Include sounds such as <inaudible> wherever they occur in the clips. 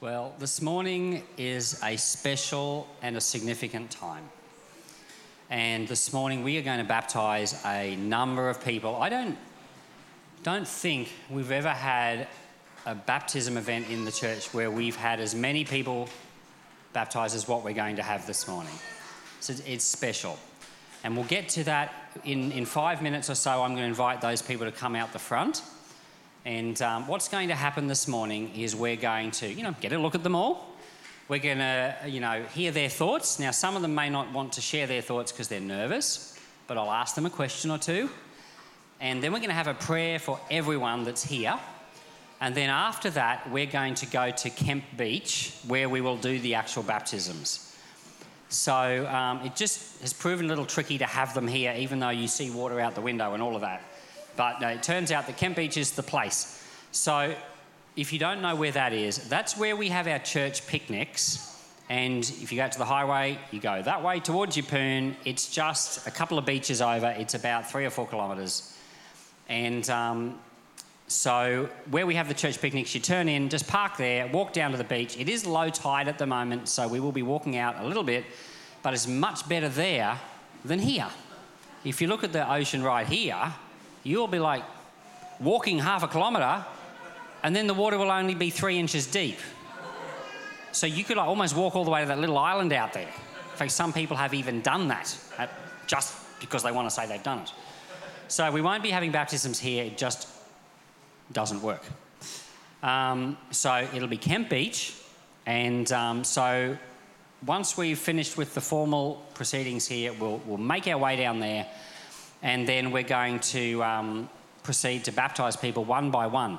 Well, this morning is a special and a significant time. And this morning we are going to baptize a number of people. I don't, don't think we've ever had a baptism event in the church where we've had as many people baptized as what we're going to have this morning. So it's special. And we'll get to that in, in five minutes or so. I'm going to invite those people to come out the front. And um, what's going to happen this morning is we're going to, you know, get a look at them all. We're going to, you know, hear their thoughts. Now, some of them may not want to share their thoughts because they're nervous, but I'll ask them a question or two. And then we're going to have a prayer for everyone that's here. And then after that, we're going to go to Kemp Beach where we will do the actual baptisms. So um, it just has proven a little tricky to have them here, even though you see water out the window and all of that. But it turns out that Kemp Beach is the place. So if you don't know where that is, that's where we have our church picnics. And if you go to the highway, you go that way towards Yeppoon. It's just a couple of beaches over. It's about three or four kilometres. And um, so, where we have the church picnics, you turn in, just park there, walk down to the beach. It is low tide at the moment, so we will be walking out a little bit, but it's much better there than here. If you look at the ocean right here, you'll be like walking half a kilometre and then the water will only be three inches deep. So you could like almost walk all the way to that little island out there. In fact, some people have even done that just because they want to say they've done it. So we won't be having baptisms here, it just doesn't work. Um, so it'll be Kemp Beach, and um, so once we've finished with the formal proceedings here, we'll, we'll make our way down there and then we're going to um, proceed to baptise people one by one.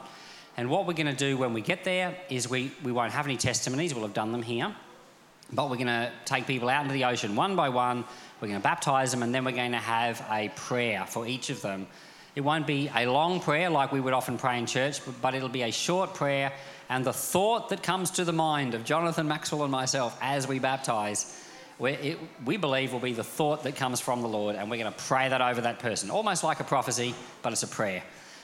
And what we're going to do when we get there is we, we won't have any testimonies, we'll have done them here. But we're going to take people out into the ocean one by one, we're going to baptise them, and then we're going to have a prayer for each of them. It won't be a long prayer like we would often pray in church, but it'll be a short prayer. And the thought that comes to the mind of Jonathan Maxwell and myself as we baptise it, we believe will be the thought that comes from the Lord, and we're going to pray that over that person, almost like a prophecy, but it's a prayer.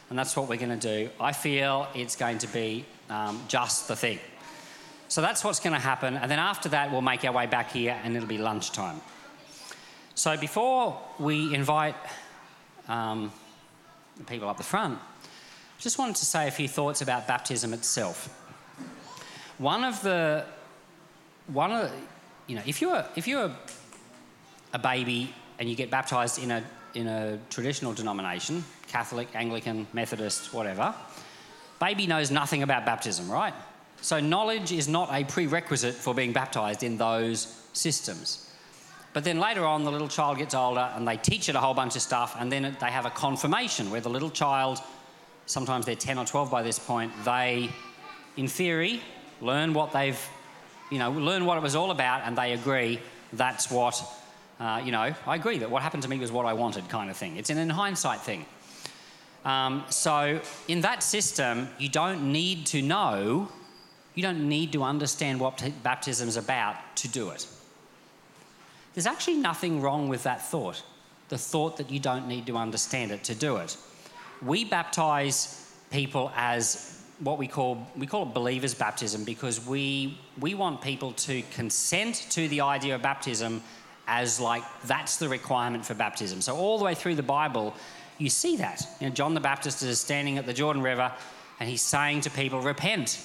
And that's what we're going to do. I feel it's going to be um, just the thing. So that's what's going to happen. And then after that, we'll make our way back here, and it'll be lunchtime. So before we invite um, the people up the front, just wanted to say a few thoughts about baptism itself. One of the one of the, you know, if you're if you're a baby and you get baptized in a in a traditional denomination, Catholic, Anglican, Methodist, whatever, baby knows nothing about baptism, right? So knowledge is not a prerequisite for being baptized in those systems. But then later on, the little child gets older and they teach it a whole bunch of stuff, and then they have a confirmation where the little child, sometimes they're 10 or 12 by this point, they, in theory, learn what they've you know, learn what it was all about and they agree that's what, uh, you know, I agree that what happened to me was what I wanted kind of thing. It's an in hindsight thing. Um, so in that system, you don't need to know, you don't need to understand what baptism is about to do it. There's actually nothing wrong with that thought, the thought that you don't need to understand it to do it. We baptize people as what we call we call it believers baptism because we we want people to consent to the idea of baptism as like that's the requirement for baptism. So all the way through the Bible, you see that. You know, John the Baptist is standing at the Jordan River and he's saying to people, repent.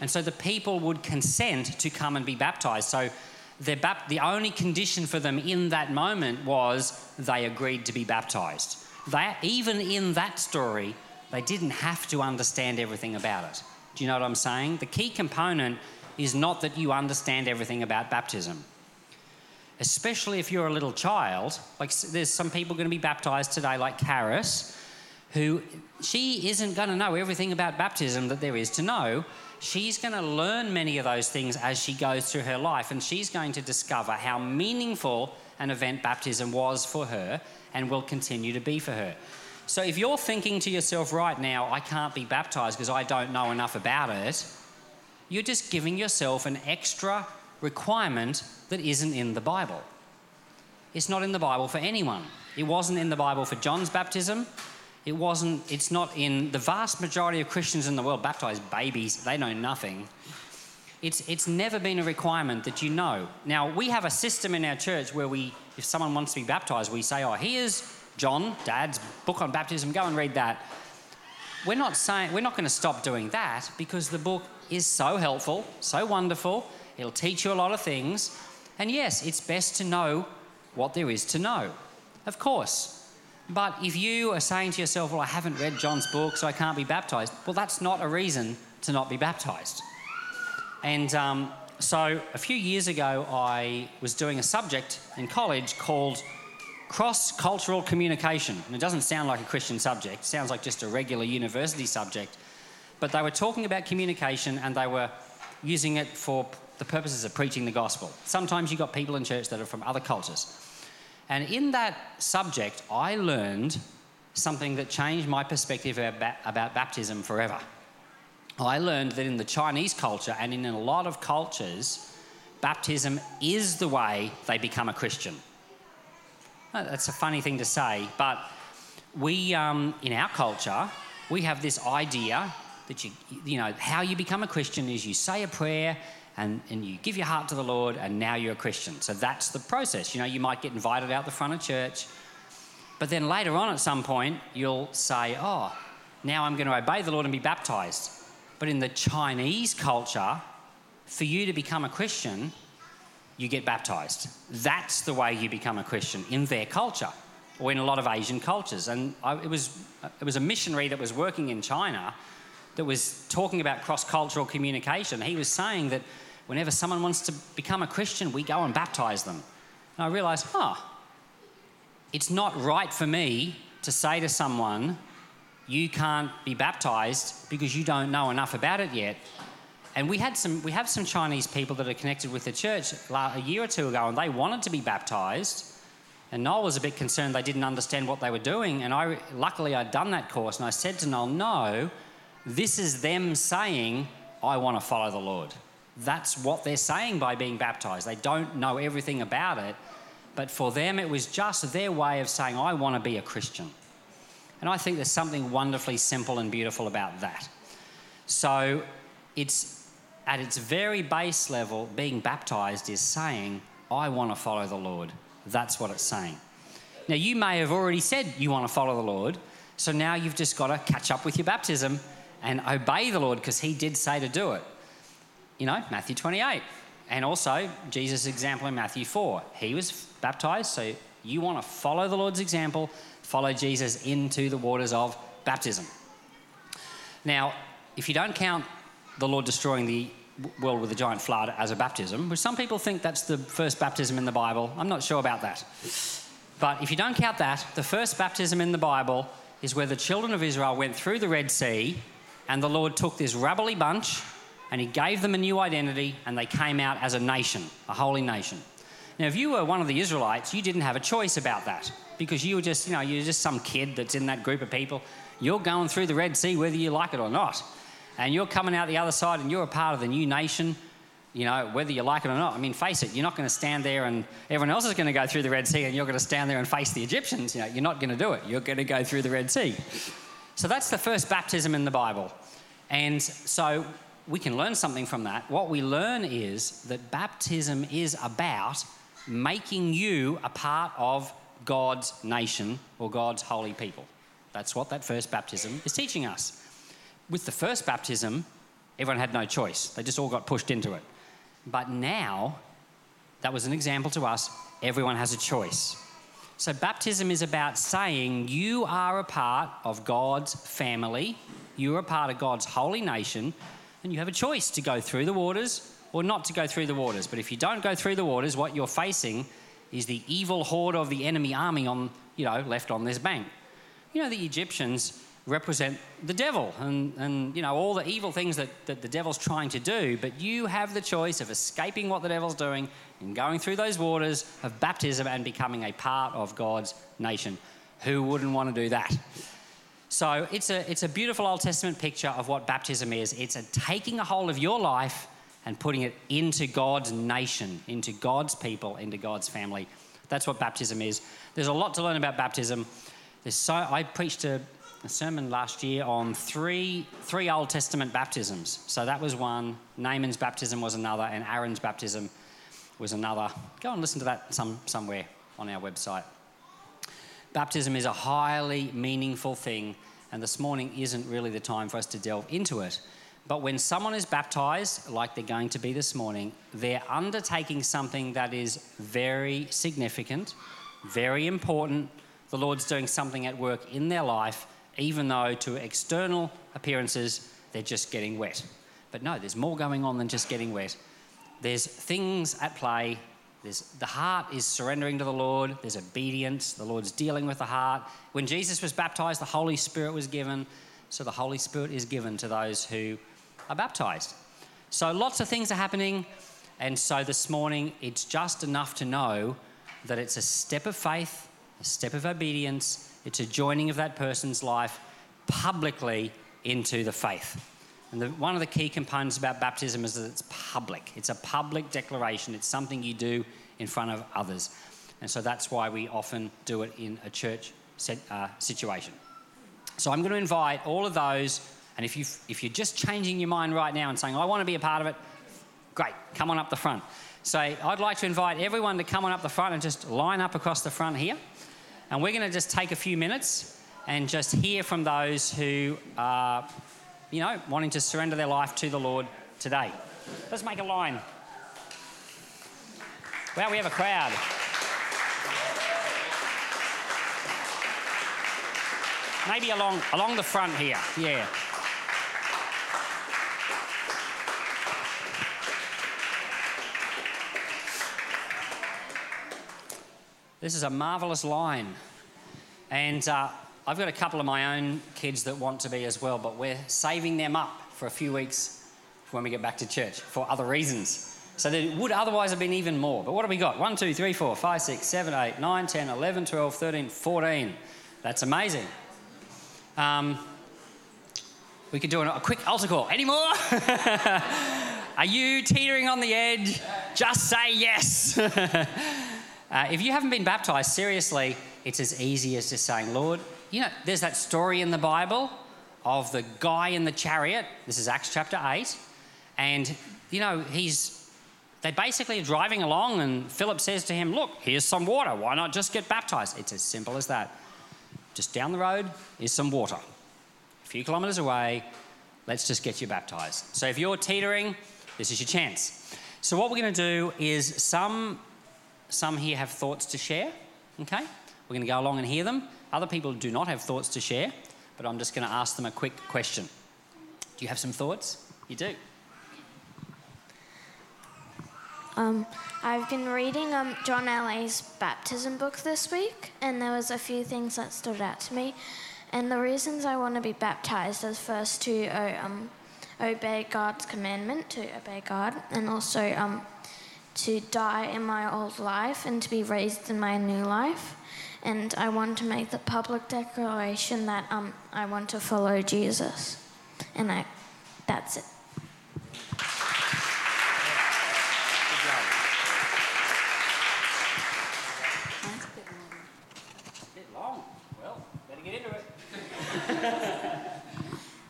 And so the people would consent to come and be baptized. So bap- the only condition for them in that moment was they agreed to be baptized. That, even in that story, they didn't have to understand everything about it. Do you know what I'm saying? The key component is not that you understand everything about baptism. Especially if you're a little child, like there's some people going to be baptized today, like Karis, who she isn't going to know everything about baptism that there is to know. She's going to learn many of those things as she goes through her life, and she's going to discover how meaningful an event baptism was for her and will continue to be for her. So if you're thinking to yourself right now, I can't be baptized because I don't know enough about it, you're just giving yourself an extra requirement that isn't in the Bible. It's not in the Bible for anyone. It wasn't in the Bible for John's baptism. It wasn't, it's not in the vast majority of Christians in the world baptize babies. They know nothing. It's, it's never been a requirement that you know. Now, we have a system in our church where we, if someone wants to be baptized, we say, oh, here's John, Dad's book on baptism, go and read that. We're not saying, we're not going to stop doing that because the book is so helpful, so wonderful. It'll teach you a lot of things. And yes, it's best to know what there is to know. Of course. But if you are saying to yourself, well, I haven't read John's book, so I can't be baptized, well, that's not a reason to not be baptized. And um, so a few years ago, I was doing a subject in college called cross cultural communication. And it doesn't sound like a Christian subject, it sounds like just a regular university subject. But they were talking about communication and they were using it for the purposes of preaching the gospel. Sometimes you've got people in church that are from other cultures. And in that subject, I learned something that changed my perspective about baptism forever. I learned that in the Chinese culture and in a lot of cultures, baptism is the way they become a Christian. That's a funny thing to say, but we, um, in our culture, we have this idea that you, you know, how you become a Christian is you say a prayer and, and you give your heart to the Lord, and now you're a Christian. So that's the process. You know, you might get invited out the front of church, but then later on at some point, you'll say, Oh, now I'm going to obey the Lord and be baptized. But in the Chinese culture, for you to become a Christian, you get baptized. That's the way you become a Christian in their culture or in a lot of Asian cultures. And I, it, was, it was a missionary that was working in China that was talking about cross cultural communication. He was saying that whenever someone wants to become a Christian, we go and baptize them. And I realized, oh, it's not right for me to say to someone, you can't be baptized because you don't know enough about it yet. And we had some, we have some Chinese people that are connected with the church a year or two ago, and they wanted to be baptized. And Noel was a bit concerned they didn't understand what they were doing. And I, luckily, I'd done that course, and I said to Noel, "No, this is them saying, I want to follow the Lord. That's what they're saying by being baptized. They don't know everything about it, but for them, it was just their way of saying, I want to be a Christian." And I think there's something wonderfully simple and beautiful about that. So it's at its very base level, being baptized is saying, I want to follow the Lord. That's what it's saying. Now, you may have already said you want to follow the Lord, so now you've just got to catch up with your baptism and obey the Lord because He did say to do it. You know, Matthew 28. And also Jesus' example in Matthew 4. He was baptized, so you want to follow the Lord's example follow Jesus into the waters of baptism. Now, if you don't count the Lord destroying the world with a giant flood as a baptism, which some people think that's the first baptism in the Bible, I'm not sure about that. But if you don't count that, the first baptism in the Bible is where the children of Israel went through the Red Sea and the Lord took this rubbly bunch and he gave them a new identity and they came out as a nation, a holy nation. Now, if you were one of the Israelites, you didn't have a choice about that because you were just, you know, you're just some kid that's in that group of people. You're going through the Red Sea whether you like it or not. And you're coming out the other side and you're a part of the new nation, you know, whether you like it or not. I mean, face it, you're not going to stand there and everyone else is going to go through the Red Sea and you're going to stand there and face the Egyptians. You know, you're not going to do it. You're going to go through the Red Sea. So that's the first baptism in the Bible. And so we can learn something from that. What we learn is that baptism is about making you a part of God's nation or God's holy people. That's what that first baptism is teaching us. With the first baptism, everyone had no choice, they just all got pushed into it. But now, that was an example to us, everyone has a choice. So, baptism is about saying you are a part of God's family, you are a part of God's holy nation, and you have a choice to go through the waters or not to go through the waters. But if you don't go through the waters, what you're facing is the evil horde of the enemy army on, you know, left on this bank. You know, the Egyptians represent the devil and, and you know, all the evil things that, that the devil's trying to do, but you have the choice of escaping what the devil's doing and going through those waters of baptism and becoming a part of God's nation. Who wouldn't want to do that? So it's a, it's a beautiful Old Testament picture of what baptism is. It's a taking a hold of your life and putting it into God's nation, into God's people, into God's family. That's what baptism is. There's a lot to learn about baptism. There's so I preached a a sermon last year on three, three Old Testament baptisms. So that was one, Naaman's baptism was another, and Aaron's baptism was another. Go and listen to that some, somewhere on our website. Baptism is a highly meaningful thing, and this morning isn't really the time for us to delve into it. But when someone is baptized, like they're going to be this morning, they're undertaking something that is very significant, very important. The Lord's doing something at work in their life, even though to external appearances, they're just getting wet. But no, there's more going on than just getting wet. There's things at play there's, the heart is surrendering to the Lord. There's obedience. The Lord's dealing with the heart. When Jesus was baptized, the Holy Spirit was given. So the Holy Spirit is given to those who are baptized. So lots of things are happening. And so this morning, it's just enough to know that it's a step of faith, a step of obedience. It's a joining of that person's life publicly into the faith. And the, one of the key components about baptism is that it's public. It's a public declaration. It's something you do in front of others. And so that's why we often do it in a church set, uh, situation. So I'm going to invite all of those, and if, you if you're just changing your mind right now and saying, I want to be a part of it, great, come on up the front. So I'd like to invite everyone to come on up the front and just line up across the front here. And we're going to just take a few minutes and just hear from those who are you know, wanting to surrender their life to the Lord today. Let's make a line. Wow, we have a crowd. Maybe along along the front here. Yeah. This is a marvelous line. And uh, I've got a couple of my own kids that want to be as well, but we're saving them up for a few weeks when we get back to church for other reasons. So there would otherwise have been even more. But what have we got? 1, 2, 3, 4, 5, 6, 7, 8, 9, 10, 11, 12, 13, 14. That's amazing. Um, we could do a quick altar call. Any more? <laughs> Are you teetering on the edge? Just say yes. <laughs> uh, if you haven't been baptized, seriously, it's as easy as just saying, Lord, you know, there's that story in the Bible of the guy in the chariot. This is Acts chapter 8. And, you know, he's, they basically are driving along, and Philip says to him, Look, here's some water. Why not just get baptized? It's as simple as that. Just down the road is some water. A few kilometers away, let's just get you baptized. So if you're teetering, this is your chance. So what we're going to do is some some here have thoughts to share, okay? We're going to go along and hear them. Other people do not have thoughts to share, but I'm just going to ask them a quick question. Do you have some thoughts? You do. Um, I've been reading um, John Alley's baptism book this week, and there was a few things that stood out to me. And the reasons I want to be baptized is first to uh, um, obey God's commandment, to obey God, and also um, to die in my old life and to be raised in my new life and I want to make the public declaration that um, I want to follow Jesus. And I, that's it.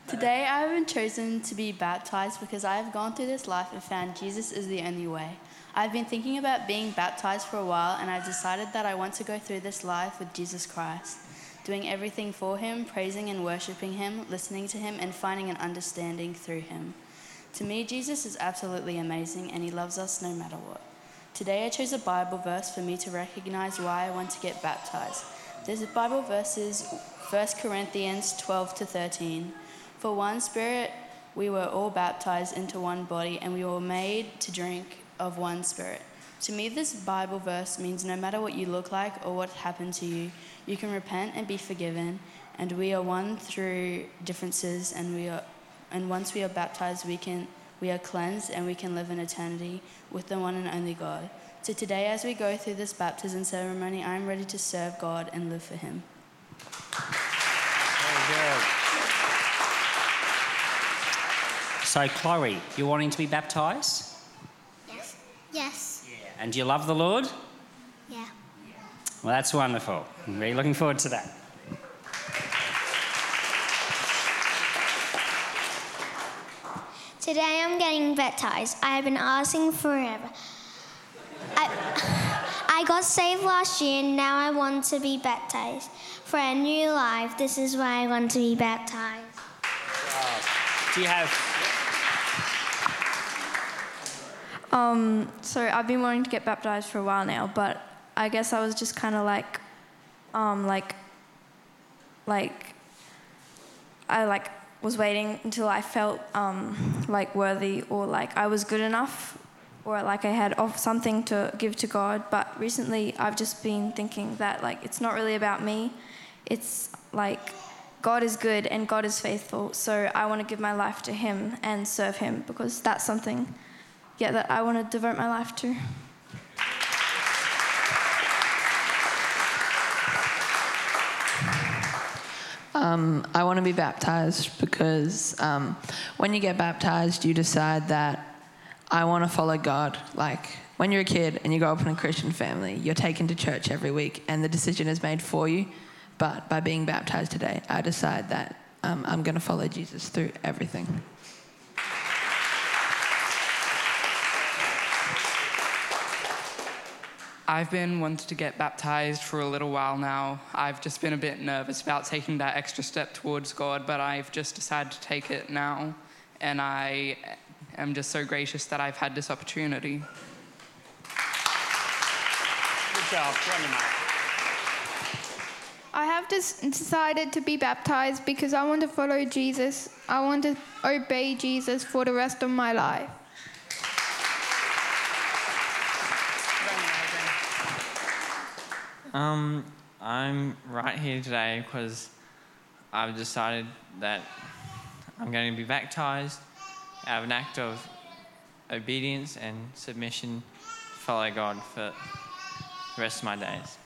Today I have been chosen to be baptized because I have gone through this life and found Jesus is the only way. I've been thinking about being baptized for a while, and I've decided that I want to go through this life with Jesus Christ, doing everything for Him, praising and worshiping Him, listening to Him, and finding an understanding through Him. To me, Jesus is absolutely amazing, and He loves us no matter what. Today, I chose a Bible verse for me to recognize why I want to get baptized. This Bible verse is 1 Corinthians 12 to 13. For one Spirit, we were all baptized into one body, and we were made to drink of one spirit. To me, this Bible verse means no matter what you look like or what happened to you, you can repent and be forgiven, and we are one through differences, and we are, and once we are baptized, we can we are cleansed and we can live in eternity with the one and only God. So today, as we go through this baptism ceremony, I am ready to serve God and live for Him. So, Chloe, you're wanting to be baptized? Yes. Yeah. And do you love the Lord? Yeah. Well, that's wonderful. Really looking forward to that. Today I'm getting baptized. I have been asking forever. I, <laughs> I got saved last year and now I want to be baptized. For a new life, this is why I want to be baptized. Wow. Do you have Um, so I've been wanting to get baptized for a while now, but I guess I was just kind of like, um, like, like, I like was waiting until I felt um, like worthy or like I was good enough or like I had something to give to God. But recently, I've just been thinking that like it's not really about me. It's like God is good and God is faithful. So I want to give my life to Him and serve Him because that's something yeah, that I want to devote my life to. Um, I want to be baptized because um, when you get baptized, you decide that I want to follow God. Like when you're a kid and you grow up in a Christian family, you're taken to church every week and the decision is made for you. But by being baptized today, I decide that um, I'm going to follow Jesus through everything. I've been wanting to get baptized for a little while now. I've just been a bit nervous about taking that extra step towards God, but I've just decided to take it now. And I am just so gracious that I've had this opportunity. good job? Go on, you, mate. I have just decided to be baptized because I want to follow Jesus. I want to obey Jesus for the rest of my life. Um, I'm right here today because I've decided that I'm going to be baptized out of an act of obedience and submission, to follow God for the rest of my days.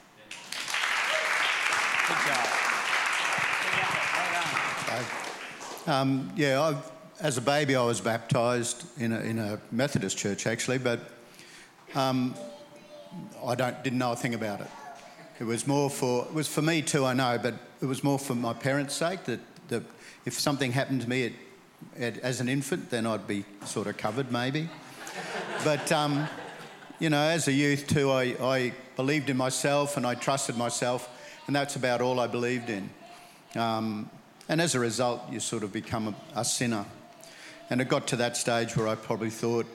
Good job. Well. Um, yeah, I've, as a baby, I was baptised in a, in a Methodist church actually, but um, I don't, didn't know a thing about it. It was more for, it was for me too, I know, but it was more for my parents' sake that, that if something happened to me as an infant, then I'd be sort of covered maybe. but, um, you know, as a youth too, I, I believed in myself and I trusted myself, and that's about all I believed in. Um, and as a result, you sort of become a, a sinner. And it got to that stage where I probably thought,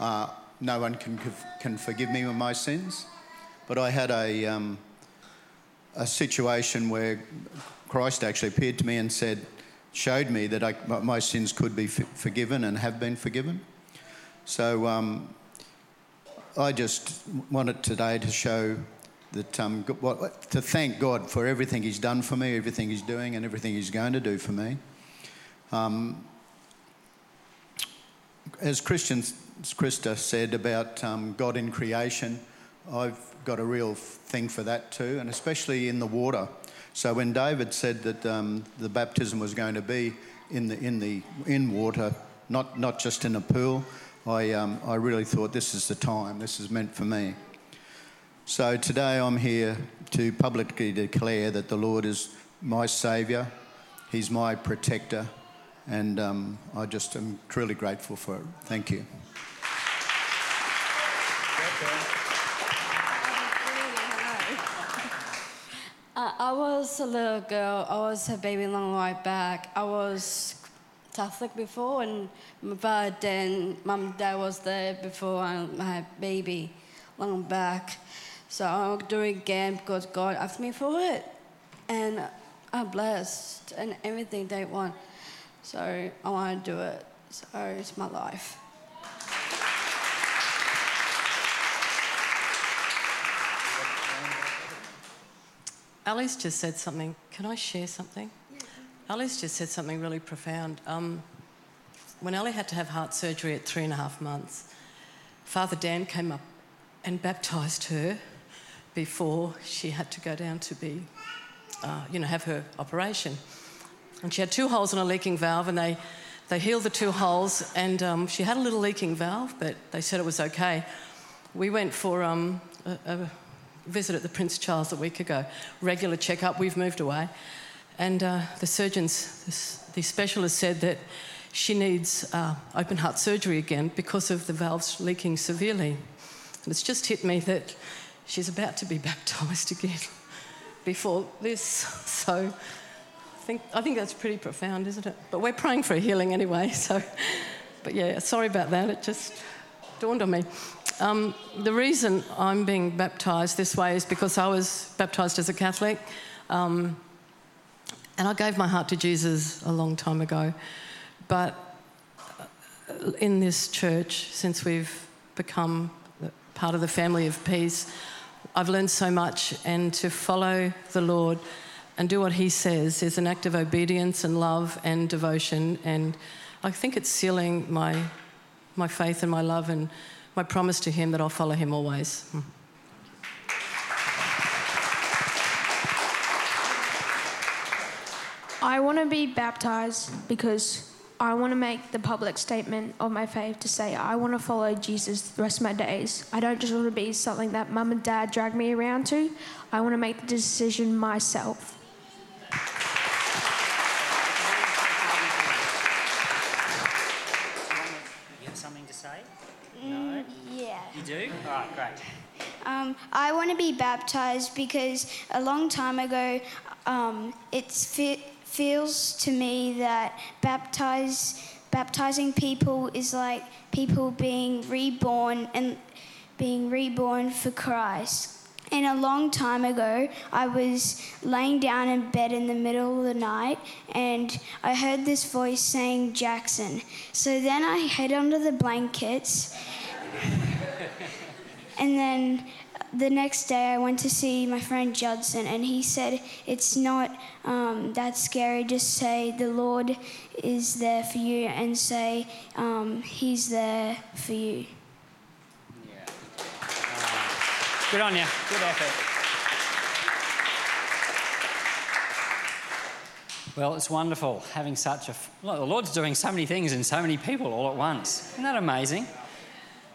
uh, no one can, can forgive me of my sins. But I had a, um, a situation where Christ actually appeared to me and said, showed me that I, my sins could be forgiven and have been forgiven. So um, I just wanted today to show that um, to thank God for everything He's done for me, everything He's doing, and everything He's going to do for me. Um, as Christians, Krista said about um, God in creation, I've got a real thing for that too, and especially in the water. So when David said that um, the baptism was going to be in the in the in water, not not just in a pool, I um, I really thought this is the time. This is meant for me. So today I'm here to publicly declare that the Lord is my Saviour, He's my protector, and um, I just am truly grateful for it. Thank you. Uh, I a little girl. I was a baby long way back. I was Catholic before, and my dad and dad was there before I had baby long back. So I'll do it again because God asked me for it, and I'm blessed and everything they want. So I want to do it. So it's my life. Alice just said something. Can I share something? Alice just said something really profound. Um, when Ellie had to have heart surgery at three and a half months, Father Dan came up and baptised her before she had to go down to be, uh, you know, have her operation. And she had two holes in a leaking valve, and they, they healed the two holes, and um, she had a little leaking valve, but they said it was okay. We went for um, a, a visit at the Prince Charles a week ago, regular checkup. We've moved away. And uh, the surgeons, the, specialist said that she needs uh, open heart surgery again because of the valves leaking severely. And it's just hit me that she's about to be <laughs> baptized again before this. <laughs> So I think, I think that's pretty profound, isn't it? But we're praying for a healing anyway. <laughs> So, but yeah, sorry about that. It just dawned on me. Um, the reason I'm being baptized this way is because I was baptized as a Catholic. Um, and I gave my heart to Jesus a long time ago. But uh, in this church, since we've become part of the family of peace, I've learned so much. And to follow the Lord and do what He says is an act of obedience and love and devotion. And I think it's sealing my, my faith and my love and my promise to Him that I'll follow Him always. Hmm. I want to be baptized because I want to make the public statement of my faith to say I want to follow Jesus the rest of my days. I don't just want to be something that mum and dad drag me around to. I want to make the decision myself. You have something to say? Mm, yeah. You do? All right, great. Um, I want to be baptized because a long time ago, um, it fe- feels to me that baptize, baptizing people is like people being reborn and being reborn for Christ. And a long time ago, I was laying down in bed in the middle of the night and I heard this voice saying, Jackson. So then I hid under the blankets. <laughs> and then the next day, I went to see my friend Judson, and he said, It's not um, that scary. Just say, The Lord is there for you, and say, um, He's there for you. Yeah. Good on you. Good effort. Well, it's wonderful having such a. Look, the Lord's doing so many things in so many people all at once. Isn't that amazing?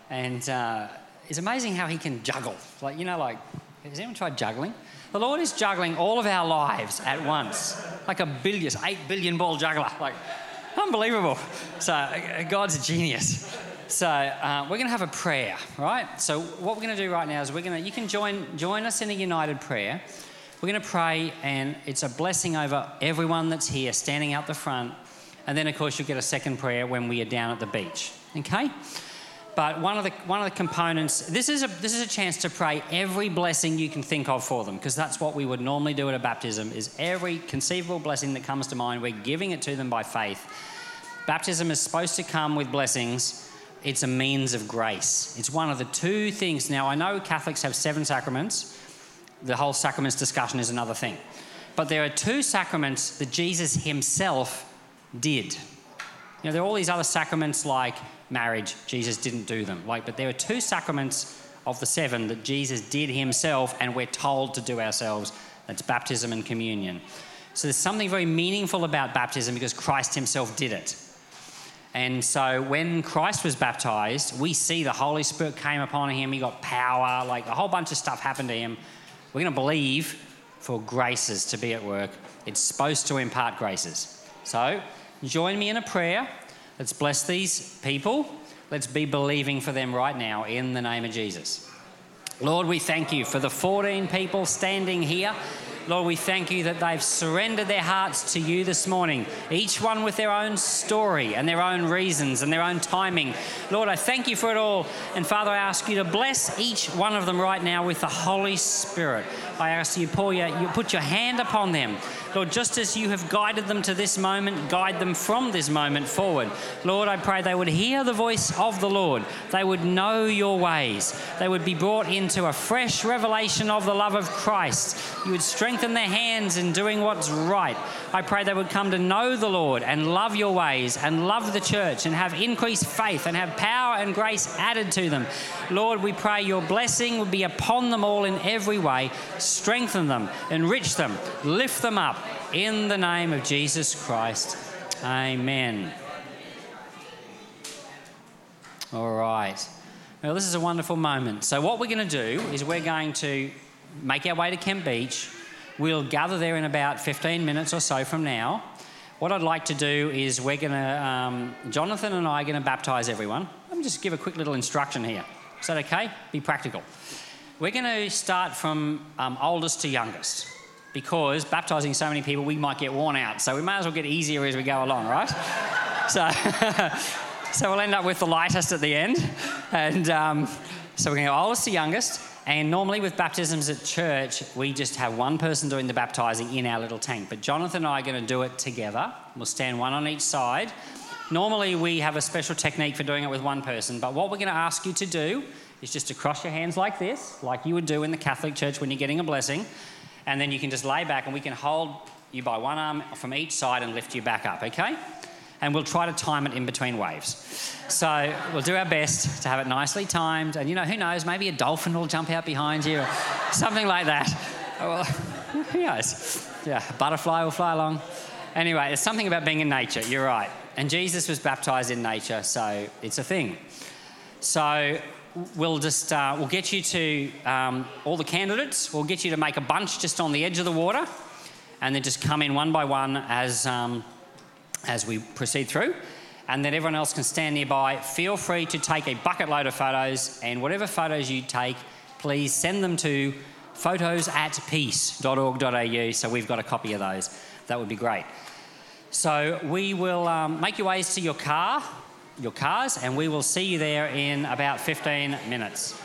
And uh, it's amazing how He can juggle. Like, you know, like, has anyone tried juggling? The Lord is juggling all of our lives at once, like a billion, eight billion ball juggler. Like, unbelievable. So, God's a genius. So uh, we're going to have a prayer, right? So what we're going to do right now is we're going to. You can join join us in a united prayer. We're going to pray, and it's a blessing over everyone that's here, standing out the front. And then, of course, you'll get a second prayer when we are down at the beach. Okay? But one of the one of the components. This is a this is a chance to pray every blessing you can think of for them, because that's what we would normally do at a baptism. Is every conceivable blessing that comes to mind, we're giving it to them by faith. Baptism is supposed to come with blessings it's a means of grace. It's one of the two things. Now, I know Catholics have seven sacraments, the whole sacraments discussion is another thing. But there are two sacraments that Jesus himself did. You know, there are all these other sacraments like marriage, Jesus didn't do them. Like, but there are two sacraments of the seven that Jesus did himself and we're told to do ourselves. That's baptism and communion. So there's something very meaningful about baptism because Christ himself did it. And so when Christ was baptized, we see the Holy Spirit came upon him. He got power, like a whole bunch of stuff happened to him. We're going to believe for graces to be at work. It's supposed to impart graces. So join me in a prayer. Let's bless these people. Let's be believing for them right now in the name of Jesus. Lord, we thank you for the 14 people standing here. Lord, we thank you that they've surrendered their hearts to you this morning, each one with their own story and their own reasons and their own timing. Lord, I thank you for it all. And Father, I ask you to bless each one of them right now with the Holy Spirit. I ask you, pour your, you put your hand upon them. Lord, just as you have guided them to this moment, guide them from this moment forward. Lord, I pray they would hear the voice of the Lord. They would know your ways. They would be brought into a fresh revelation of the love of Christ. You would strengthen their hands in doing what's right. I pray they would come to know the Lord and love your ways and love the church and have increased faith and have power and grace added to them. Lord, we pray your blessing would be upon them all in every way. Strengthen them, enrich them, lift them up in the name of Jesus Christ. Amen. All right. Well, this is a wonderful moment. So, what we're going to do is we're going to make our way to Kemp Beach. We'll gather there in about 15 minutes or so from now. what I'd like to do is we're going to, um, Jonathan and I are going to baptize everyone. Let me just give a quick little instruction here. Is that okay? Be practical. We're going to start from um, oldest to youngest because baptizing so many people, we might get worn out. So we may as well get easier as we go along, right? so, <laughs> so we'll end up with the lightest at the end. And um, so we're going to go oldest to youngest. And normally with baptisms at church, we just have one person doing the baptizing in our little tank. But Jonathan and I are going to do it together. We'll stand one on each side. Normally we have a special technique for doing it with one person, but what we're going to ask you to do is just to cross your hands like this, like you would do in the Catholic Church when you're getting a blessing. And then you can just lay back and we can hold you by one arm from each side and lift you back up, okay? And we'll try to time it in between waves. So we'll do our best to have it nicely timed. And you know, who knows, maybe a dolphin will jump out behind you or something like that. Well, who knows? Yeah, a butterfly will fly along. Anyway, there's something about being in nature, you're right. And Jesus was baptized in nature, so it's a thing. So we'll just uh, we'll get you to um, all the candidates. We'll get you to make a bunch just on the edge of the water, and then just come in one by one as um, as we proceed through. And then everyone else can stand nearby. Feel free to take a bucket load of photos, and whatever photos you take, please send them to photos at peace.org.au so we've got a copy of those. That would be great. So we will um, make your ways to your car, your cars, and we will see you there in about 15 minutes.